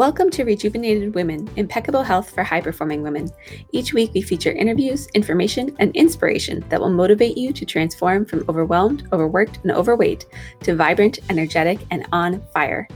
Welcome to Rejuvenated Women Impeccable Health for High Performing Women. Each week, we feature interviews, information, and inspiration that will motivate you to transform from overwhelmed, overworked, and overweight to vibrant, energetic, and on fire.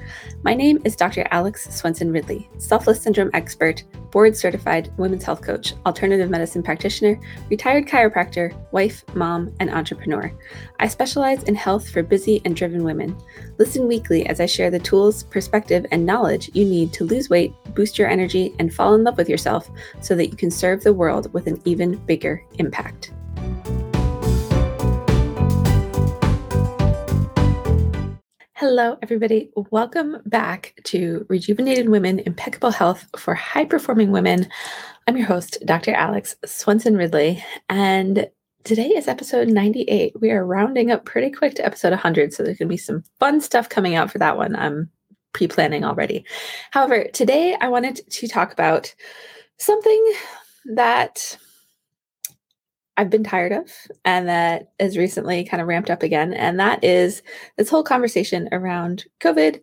My name is Dr. Alex Swenson Ridley, selfless syndrome expert, board certified women's health coach, alternative medicine practitioner, retired chiropractor, wife, mom, and entrepreneur. I specialize in health for busy and driven women. Listen weekly as I share the tools, perspective, and knowledge you need to lose weight, boost your energy, and fall in love with yourself so that you can serve the world with an even bigger impact. Hello, everybody. Welcome back to Rejuvenated Women Impeccable Health for High Performing Women. I'm your host, Dr. Alex Swenson Ridley, and today is episode 98. We are rounding up pretty quick to episode 100, so there's going to be some fun stuff coming out for that one. I'm pre planning already. However, today I wanted to talk about something that I've been tired of and that is recently kind of ramped up again. And that is this whole conversation around COVID,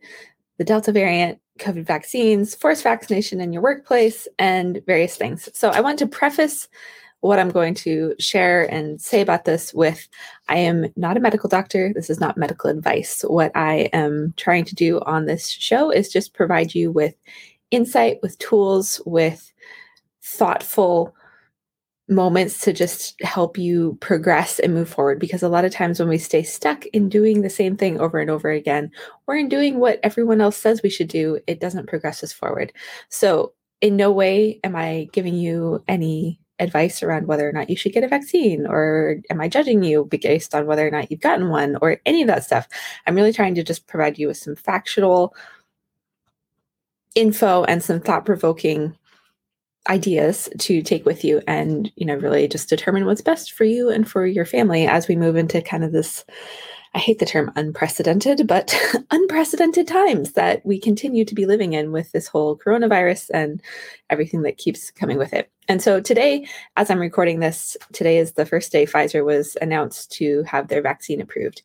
the Delta variant, COVID vaccines, forced vaccination in your workplace, and various things. So I want to preface what I'm going to share and say about this with I am not a medical doctor. This is not medical advice. What I am trying to do on this show is just provide you with insight, with tools, with thoughtful moments to just help you progress and move forward because a lot of times when we stay stuck in doing the same thing over and over again or in doing what everyone else says we should do it doesn't progress us forward so in no way am i giving you any advice around whether or not you should get a vaccine or am I judging you based on whether or not you've gotten one or any of that stuff. I'm really trying to just provide you with some factual info and some thought provoking ideas to take with you and you know really just determine what's best for you and for your family as we move into kind of this I hate the term unprecedented, but unprecedented times that we continue to be living in with this whole coronavirus and everything that keeps coming with it. And so today, as I'm recording this, today is the first day Pfizer was announced to have their vaccine approved.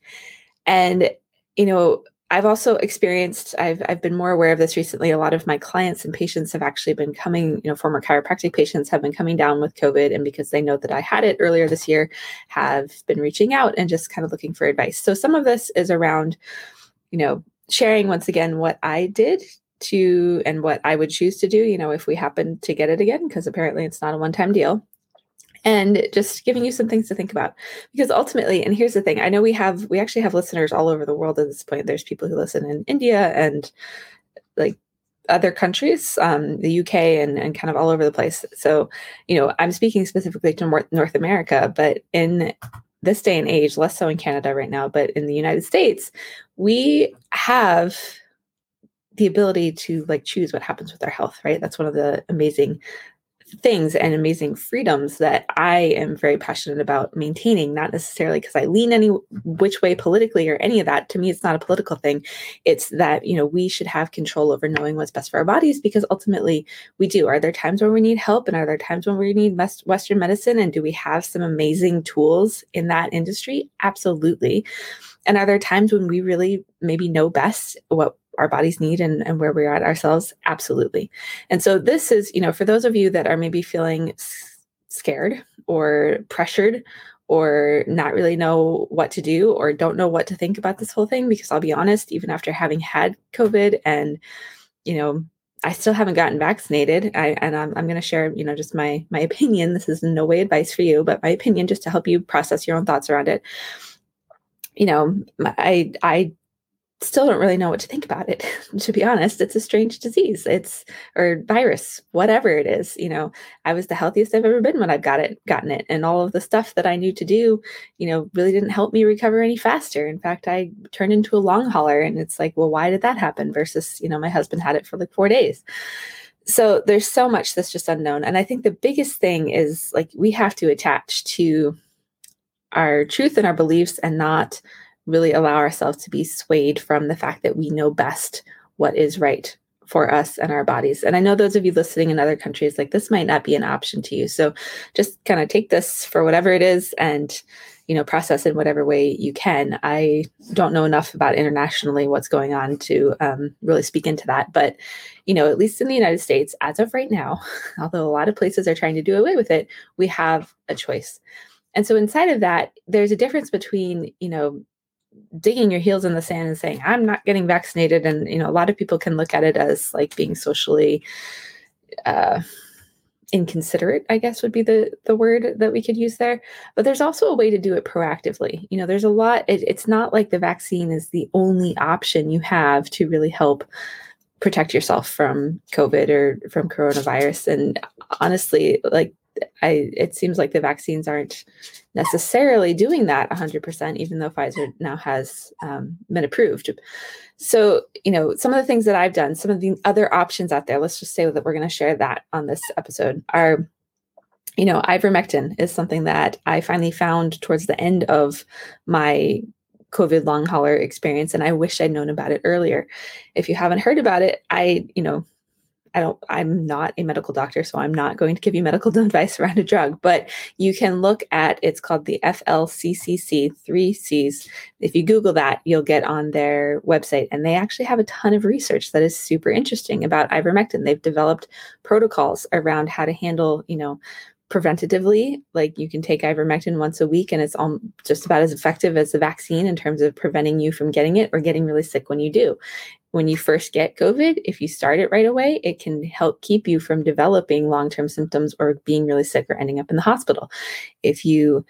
And, you know, I've also experienced, I've, I've been more aware of this recently. A lot of my clients and patients have actually been coming, you know, former chiropractic patients have been coming down with COVID. And because they know that I had it earlier this year, have been reaching out and just kind of looking for advice. So some of this is around, you know, sharing once again what I did to and what I would choose to do, you know, if we happen to get it again, because apparently it's not a one time deal and just giving you some things to think about. Because ultimately and here's the thing i know we have we actually have listeners all over the world at this point. There's people who listen in india and like other countries um, the uk and, and kind of all over the place. So you know i'm speaking specifically to north, north america but in this day and age less so in canada right now but in the united states we have the ability to like choose what happens with our health right? That's one of the amazing things and amazing freedoms that I am very passionate about maintaining, not necessarily because I lean any which way politically or any of that. To me, it's not a political thing. It's that, you know, we should have control over knowing what's best for our bodies because ultimately we do. Are there times where we need help and are there times when we need Western medicine? And do we have some amazing tools in that industry? Absolutely. And are there times when we really maybe know best what our bodies need and, and where we're at ourselves absolutely. And so this is you know for those of you that are maybe feeling scared or pressured or not really know what to do or don't know what to think about this whole thing because I'll be honest even after having had covid and you know I still haven't gotten vaccinated I, and I'm, I'm going to share you know just my my opinion. This is in no way advice for you but my opinion just to help you process your own thoughts around it. You know I I still don't really know what to think about it to be honest. It's a strange disease. It's or virus whatever it is you know. I was the healthiest i've ever been when i've got it gotten it and all of the stuff that i knew to do you know really didn't help me recover any faster. In fact i turned into a long hauler and it's like well why did that happen versus you know my husband had it for like four days? So there's so much that's just unknown and i think the biggest thing is like we have to attach to our truth and our beliefs and not really allow ourselves to be swayed from the fact that we know best what is right for us and our bodies. And I know those of you listening in other countries, like this might not be an option to you. So just kind of take this for whatever it is and you know, process in whatever way you can. I don't know enough about internationally what's going on to um, really speak into that. But, you know, at least in the United States, as of right now, although a lot of places are trying to do away with it, we have a choice. And so inside of that, there's a difference between, you know, digging your heels in the sand and saying, I'm not getting vaccinated. And, you know, a lot of people can look at it as like being socially, uh, inconsiderate i guess would be the the word that we could use there. But there's also a way to do it proactively. You know there's a lot it, it's not like the vaccine is the only option you have to really help protect yourself from covid or from coronavirus. And honestly like I it seems like the vaccines aren't necessarily doing that 100%, even though Pfizer now has um, been approved. So, you know, some of the things that I've done, some of the other options out there, let's just say that we're going to share that on this episode, are, you know, ivermectin is something that I finally found towards the end of my COVID long hauler experience. And I wish I'd known about it earlier. If you haven't heard about it, I, you know, I don't, I'm not a medical doctor, so I'm not going to give you medical advice around a drug, but you can look at it's called the FLCCC, three C's. If you Google that, you'll get on their website, and they actually have a ton of research that is super interesting about ivermectin. They've developed protocols around how to handle, you know, preventatively like you can take ivermectin once a week and it's all just about as effective as the vaccine in terms of preventing you from getting it or getting really sick when you do when you first get covid if you start it right away it can help keep you from developing long-term symptoms or being really sick or ending up in the hospital if you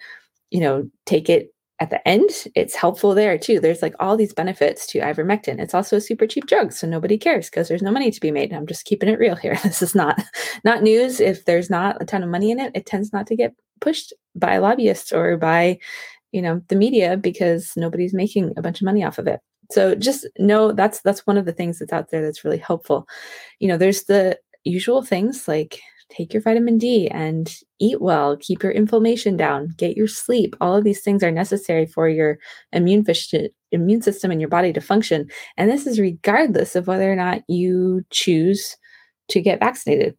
you know take it at the end, it's helpful there too. There's like all these benefits to ivermectin. It's also a super cheap drug, so nobody cares because there's no money to be made. I'm just keeping it real here. This is not not news. If there's not a ton of money in it, it tends not to get pushed by lobbyists or by, you know, the media because nobody's making a bunch of money off of it. So just know that's that's one of the things that's out there that's really helpful. You know, there's the usual things like take your vitamin D and eat well, keep your inflammation down, get your sleep. All of these things are necessary for your immune immune system and your body to function. And this is regardless of whether or not you choose to get vaccinated.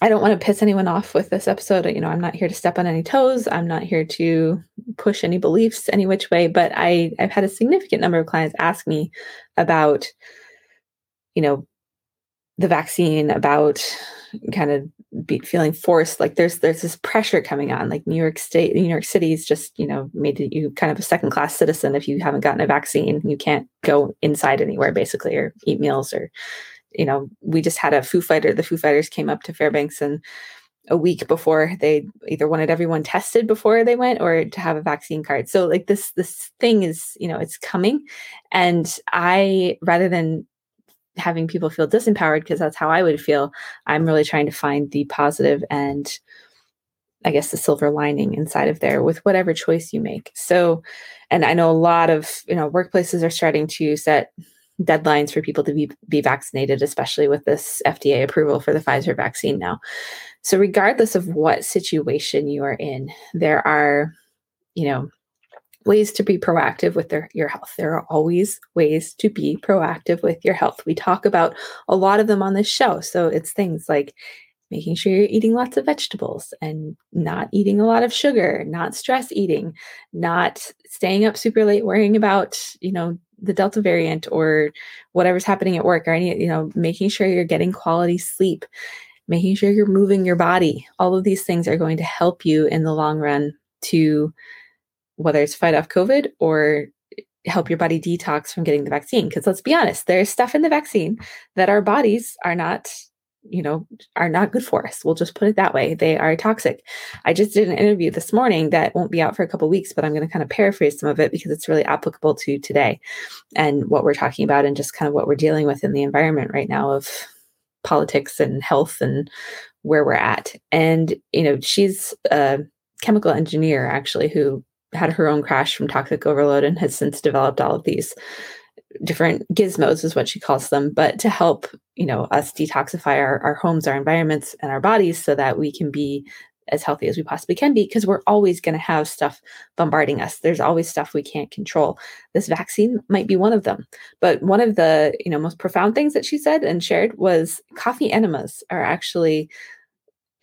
I don't want to piss anyone off with this episode. You know, I'm not here to step on any toes. I'm not here to push any beliefs any which way, but I I've had a significant number of clients ask me about you know the vaccine about kind of be feeling forced like there's there's this pressure coming on like new york state new york city's just you know made you kind of a second class citizen if you haven't gotten a vaccine you can't go inside anywhere basically or eat meals or you know we just had a foo fighter the foo fighters came up to fairbanks and a week before they either wanted everyone tested before they went or to have a vaccine card so like this this thing is you know it's coming and i rather than having people feel disempowered because that's how I would feel. I'm really trying to find the positive and I guess the silver lining inside of there with whatever choice you make. So, and I know a lot of, you know, workplaces are starting to set deadlines for people to be, be vaccinated, especially with this FDA approval for the Pfizer vaccine now. So, regardless of what situation you are in, there are, you know, ways to be proactive with their, your health. There are always ways to be proactive with your health. We talk about a lot of them on this show. So it's things like making sure you're eating lots of vegetables and not eating a lot of sugar, not stress eating, not staying up super late worrying about, you know, the delta variant or whatever's happening at work or any, you know, making sure you're getting quality sleep, making sure you're moving your body. All of these things are going to help you in the long run to whether it's fight off COVID or help your body detox from getting the vaccine. Because let's be honest, there's stuff in the vaccine that our bodies are not, you know, are not good for us. We'll just put it that way. They are toxic. I just did an interview this morning that won't be out for a couple weeks, but I'm going to kind of paraphrase some of it because it's really applicable to today and what we're talking about and just kind of what we're dealing with in the environment right now of politics and health and where we're at. And, you know, she's a chemical engineer actually who had her own crash from toxic overload and has since developed all of these different gizmos is what she calls them but to help you know us detoxify our, our homes our environments and our bodies so that we can be as healthy as we possibly can be because we're always going to have stuff bombarding us. There's always stuff we can't control. This vaccine might be one of them. But one of the you know most profound things that she said and shared was coffee enemas are actually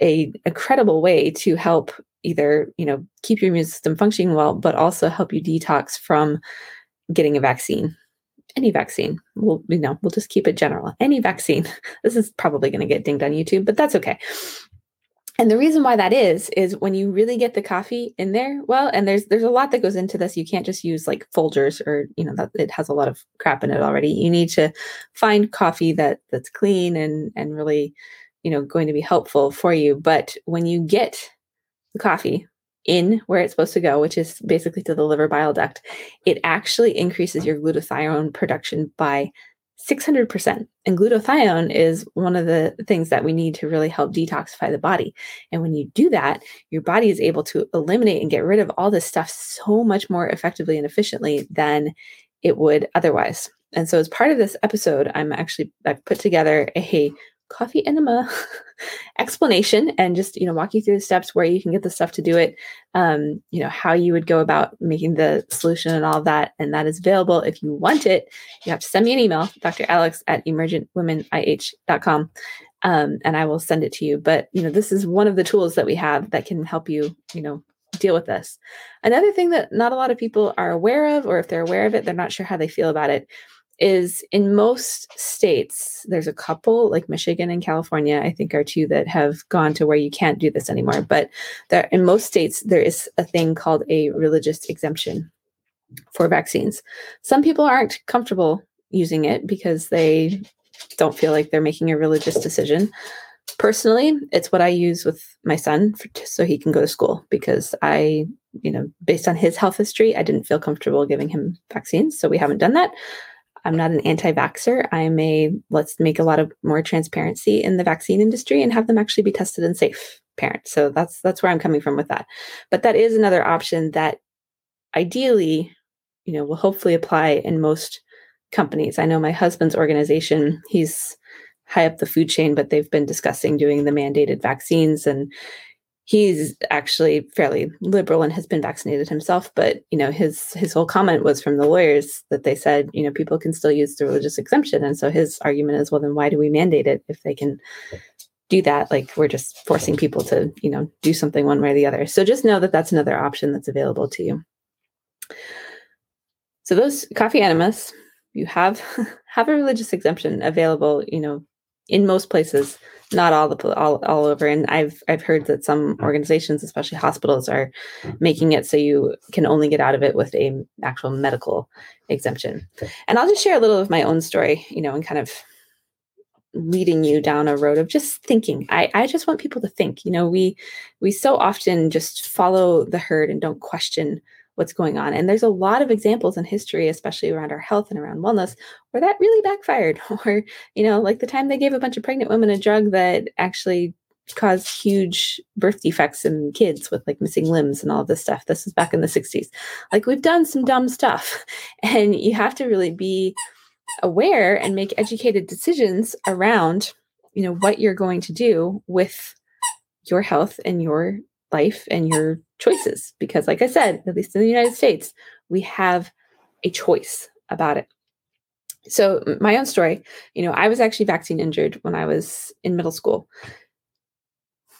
a incredible way to help either, you know, keep your immune system functioning well, but also help you detox from getting a vaccine. Any vaccine. We'll, you know, we'll just keep it general. Any vaccine. This is probably going to get dinged on YouTube, but that's okay. And the reason why that is is when you really get the coffee in there, well, and there's there's a lot that goes into this. You can't just use like Folgers or you know that it has a lot of crap in it already. You need to find coffee that that's clean and and really, you know, going to be helpful for you. But when you get the coffee in where it's supposed to go, which is basically to the liver bile duct, it actually increases your glutathione production by 600%. And glutathione is one of the things that we need to really help detoxify the body. And when you do that, your body is able to eliminate and get rid of all this stuff so much more effectively and efficiently than it would otherwise. And so, as part of this episode, I'm actually I've put together a coffee enema explanation and just you know walk you through the steps where you can get the stuff to do it um, you know how you would go about making the solution and all of that and that is available if you want it. You have to send me an email dr alex at emergentwomenih.com um, and i will send it to you. But you know this is one of the tools that we have that can help you you know deal with this. Another thing that not a lot of people are aware of or if they're aware of it they're not sure how they feel about it is in most states, there's a couple like Michigan and California, I think are two that have gone to where you can't do this anymore. But there, in most states, there is a thing called a religious exemption for vaccines. Some people aren't comfortable using it because they don't feel like they're making a religious decision. Personally, it's what I use with my son for, so he can go to school because I, you know, based on his health history, I didn't feel comfortable giving him vaccines. So we haven't done that. I'm not an anti vaxxer. I'm a let's make a lot of more transparency in the vaccine industry and have them actually be tested and safe parent. So that's that's where I'm coming from with that. But that is another option that ideally, you know, will hopefully apply in most companies. I know my husband's organization, he's high up the food chain, but they've been discussing doing the mandated vaccines and he's actually fairly liberal and has been vaccinated himself but you know his his whole comment was from the lawyers that they said you know people can still use the religious exemption. And so his argument is well then why do we mandate it if they can do that? Like we're just forcing people to you know do something one way or the other. So just know that that's another option that's available to you. So those coffee enemas you have have a religious exemption available you know in most places not all the all, all over. And i've i've heard that some organizations especially hospitals are making it so you can only get out of it with a actual medical exemption. And i'll just share a little of my own story you know and kind of leading you down a road of just thinking. I i just want people to think you know we we so often just follow the herd and don't question what's going on. And there's a lot of examples in history, especially around our health and around wellness, where that really backfired. Or, you know, like the time they gave a bunch of pregnant women a drug that actually caused huge birth defects in kids with like missing limbs and all this stuff. This is back in the 60s. Like we've done some dumb stuff. And you have to really be aware and make educated decisions around, you know, what you're going to do with your health and your life and your choices because like i said at least in the united states we have a choice about it. So my own story you know i was actually vaccine injured when i was in middle school.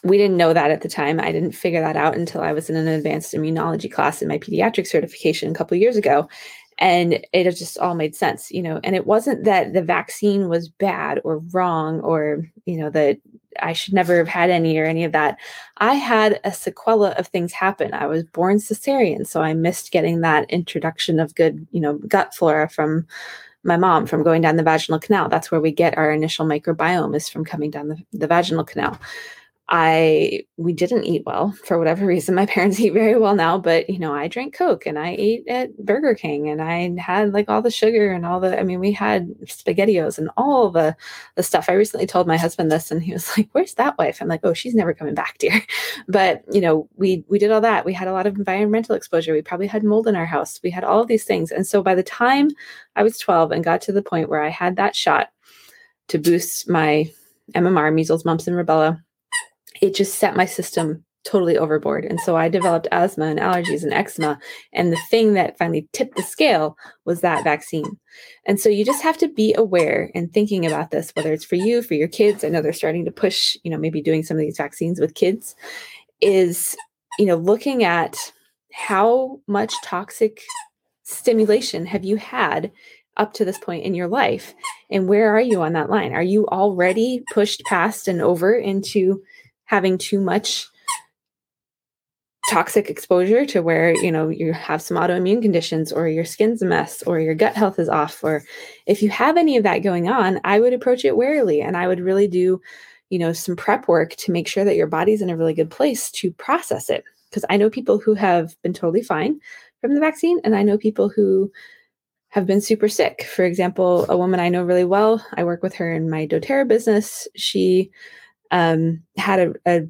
We didn't know that at the time. I didn't figure that out until i was in an advanced immunology class in my pediatric certification a couple years ago and it just all made sense you know and it wasn't that the vaccine was bad or wrong or you know that i should never have had any or any of that. I had a sequela of things happen. I was born cesarean so i missed getting that introduction of good you know gut flora from my mom from going down the vaginal canal. That's where we get our initial microbiome is from coming down the, the vaginal canal I we didn't eat well for whatever reason. My parents eat very well now, but you know, I drank Coke and I ate at Burger King and I had like all the sugar and all the I mean, we had spaghettios and all the the stuff. I recently told my husband this and he was like, Where's that wife? I'm like, Oh, she's never coming back, dear. But you know, we we did all that. We had a lot of environmental exposure. We probably had mold in our house. We had all of these things. And so by the time I was 12 and got to the point where I had that shot to boost my MMR, measles, mumps, and rubella it just set my system totally overboard. And so I developed asthma and allergies and eczema. And the thing that finally tipped the scale was that vaccine. And so you just have to be aware and thinking about this, whether it's for you, for your kids. I know they're starting to push, you know, maybe doing some of these vaccines with kids, is you know, looking at how much toxic stimulation have you had up to this point in your life and where are you on that line are you already pushed past and over into having too much toxic exposure to where you know you have some autoimmune conditions or your skin's a mess or your gut health is off or if you have any of that going on i would approach it warily and i would really do you know some prep work to make sure that your body's in a really good place to process it because i know people who have been totally fine from the vaccine and i know people who have been super sick. For example, a woman I know really well, I work with her in my doTERRA business. She um, had a, a,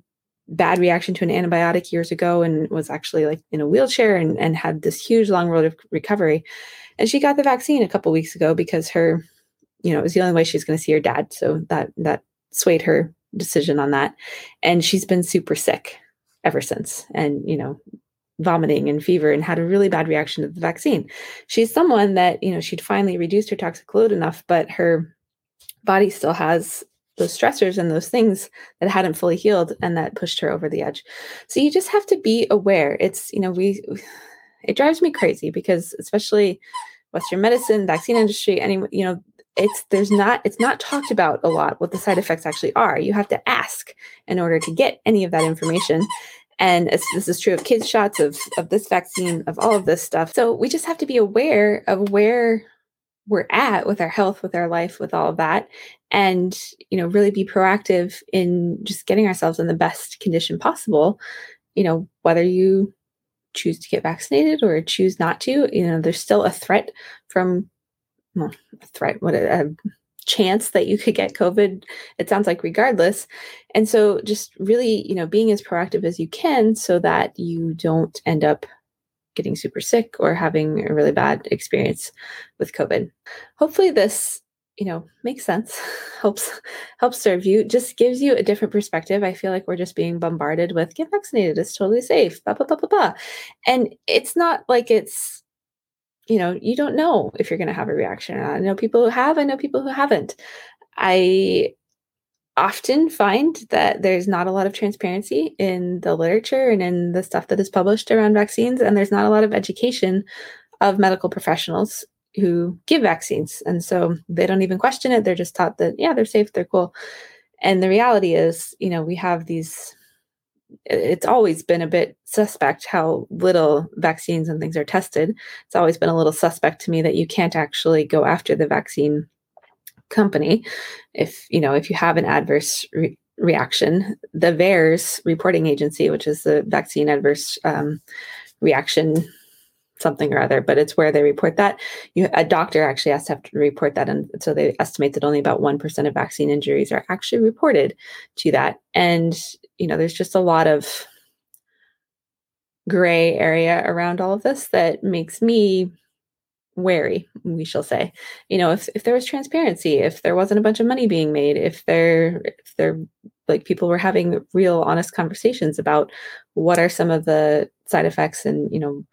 bad reaction to an antibiotic years ago and was actually like in a wheelchair and, and had this huge long road of recovery. And she got the vaccine a couple weeks ago because her, you know, it was the only way she's going to see her dad. So that that swayed her decision on that. And she's been super sick ever since. And, you know, vomiting and fever and had a really bad reaction to the vaccine. She's someone that, you know, she'd finally reduced her toxic load enough, but her body still has those stressors and those things that hadn't fully healed and that pushed her over the edge. So you just have to be aware. It's, you know, we it drives me crazy because especially Western medicine, vaccine industry, any, you know, it's there's not it's not talked about a lot what the side effects actually are. You have to ask in order to get any of that information. And this is true of kids' shots, of, of this vaccine, of all of this stuff. So we just have to be aware of where we're at with our health, with our life, with all of that. And, you know, really be proactive in just getting ourselves in the best condition possible. You know, whether you choose to get vaccinated or choose not to, you know, there's still a threat from well, a threat, what a, chance that you could get COVID, it sounds like regardless. And so just really, you know, being as proactive as you can so that you don't end up getting super sick or having a really bad experience with COVID. Hopefully this you know makes sense helps helps serve you just gives you a different perspective i feel like we're just being bombarded with get vaccinated it's totally safe blah blah blah blah blah and it's not like it's you know, you don't know if you're going to have a reaction or not. I know people who have, I know people who haven't. I often find that there's not a lot of transparency in the literature and in the stuff that is published around vaccines, and there's not a lot of education of medical professionals who give vaccines. And so they don't even question it. They're just taught that, yeah, they're safe, they're cool. And the reality is, you know, we have these it's always been a bit suspect how little vaccines and things are tested. It's always been a little suspect to me that you can't actually go after the vaccine company if you know if you have an adverse re- reaction. The VAERS reporting agency, which is the vaccine adverse um, reaction something or other, but it's where they report that. You, a doctor actually has to have to report that, and so they estimate that only about one percent of vaccine injuries are actually reported to that. And you know, there's just a lot of gray area around all of this that makes me wary we shall say. You know if, if there was transparency if there wasn't a bunch of money being made if there if there like people were having real honest conversations about what are some of the side effects and you know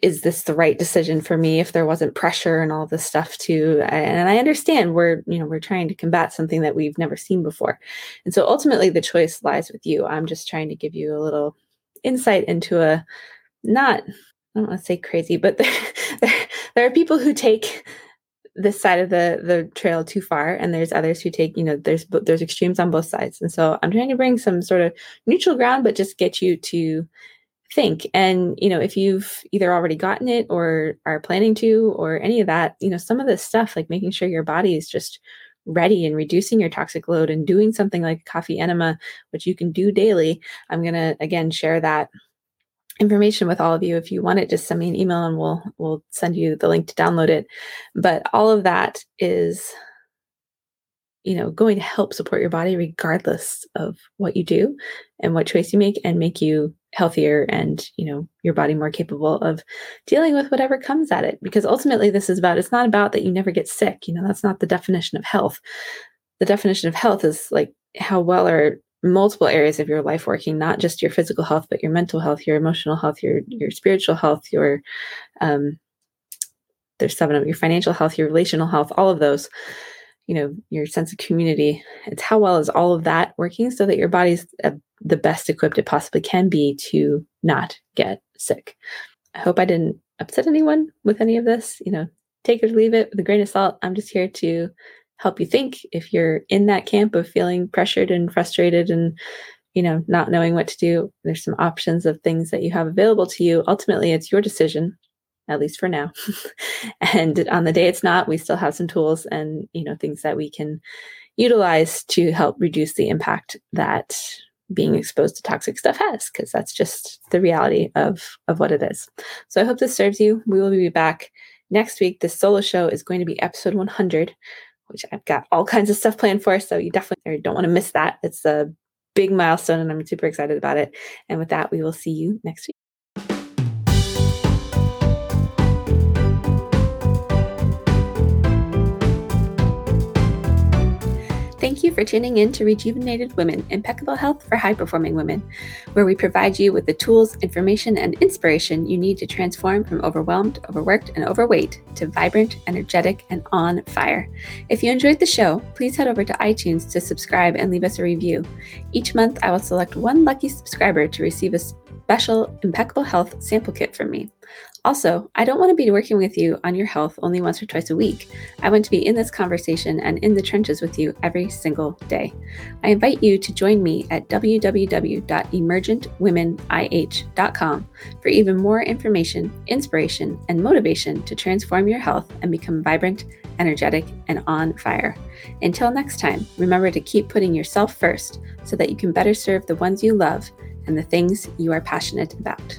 is this the right decision for me if there wasn't pressure and all this stuff too? And i understand we're you know we're trying to combat something that we've never seen before. And so ultimately the choice lies with you. I'm just trying to give you a little insight into a not i don't want to say crazy but there, there, there are people who take this side of the the trail too far and there's others who take you know there's there's extremes on both sides and so i'm trying to bring some sort of neutral ground but just get you to think. And, you know, if you've either already gotten it or are planning to, or any of that, you know, some of this stuff, like making sure your body is just ready and reducing your toxic load and doing something like coffee enema, which you can do daily. I'm going to, again, share that information with all of you if you want it just send me an email and we'll we'll send you the link to download it. But all of that is you know going to help support your body regardless of what you do and what choice you make and make you healthier and you know your body more capable of dealing with whatever comes at it. Because ultimately this is about it's not about that you never get sick you know that's not the definition of health. The definition of health is like how well are multiple areas of your life working not just your physical health but your mental health your emotional health your your spiritual health your um there's seven of your financial health your relational health all of those you know, your sense of community. It's how well is all of that working so that your body's uh, the best equipped it possibly can be to not get sick. I hope I didn't upset anyone with any of this. You know, take it or leave it with a grain of salt. I'm just here to help you think if you're in that camp of feeling pressured and frustrated and you know not knowing what to do. There's some options of things that you have available to you. Ultimately it's your decision at least for now. And on the day it's not we still have some tools and you know things that we can utilize to help reduce the impact that being exposed to toxic stuff has because that's just the reality of of what it is. So i hope this serves you. We will be back next week. This solo show is going to be episode 100 which i've got all kinds of stuff planned for so you definitely don't want to miss that. It's a big milestone and i'm super excited about it. And with that we will see you next week Thank you for tuning in to Rejuvenated Women Impeccable Health for High Performing Women, where we provide you with the tools, information, and inspiration you need to transform from overwhelmed, overworked, and overweight to vibrant, energetic, and on fire. If you enjoyed the show, please head over to iTunes to subscribe and leave us a review. Each month, I will select one lucky subscriber to receive a special Impeccable Health sample kit from me. Also, I don't want to be working with you on your health only once or twice a week. I want to be in this conversation and in the trenches with you every single day. I invite you to join me at www.emergentwomenih.com for even more information, inspiration, and motivation to transform your health and become vibrant, energetic, and on fire. Until next time, remember to keep putting yourself first so that you can better serve the ones you love and the things you are passionate about.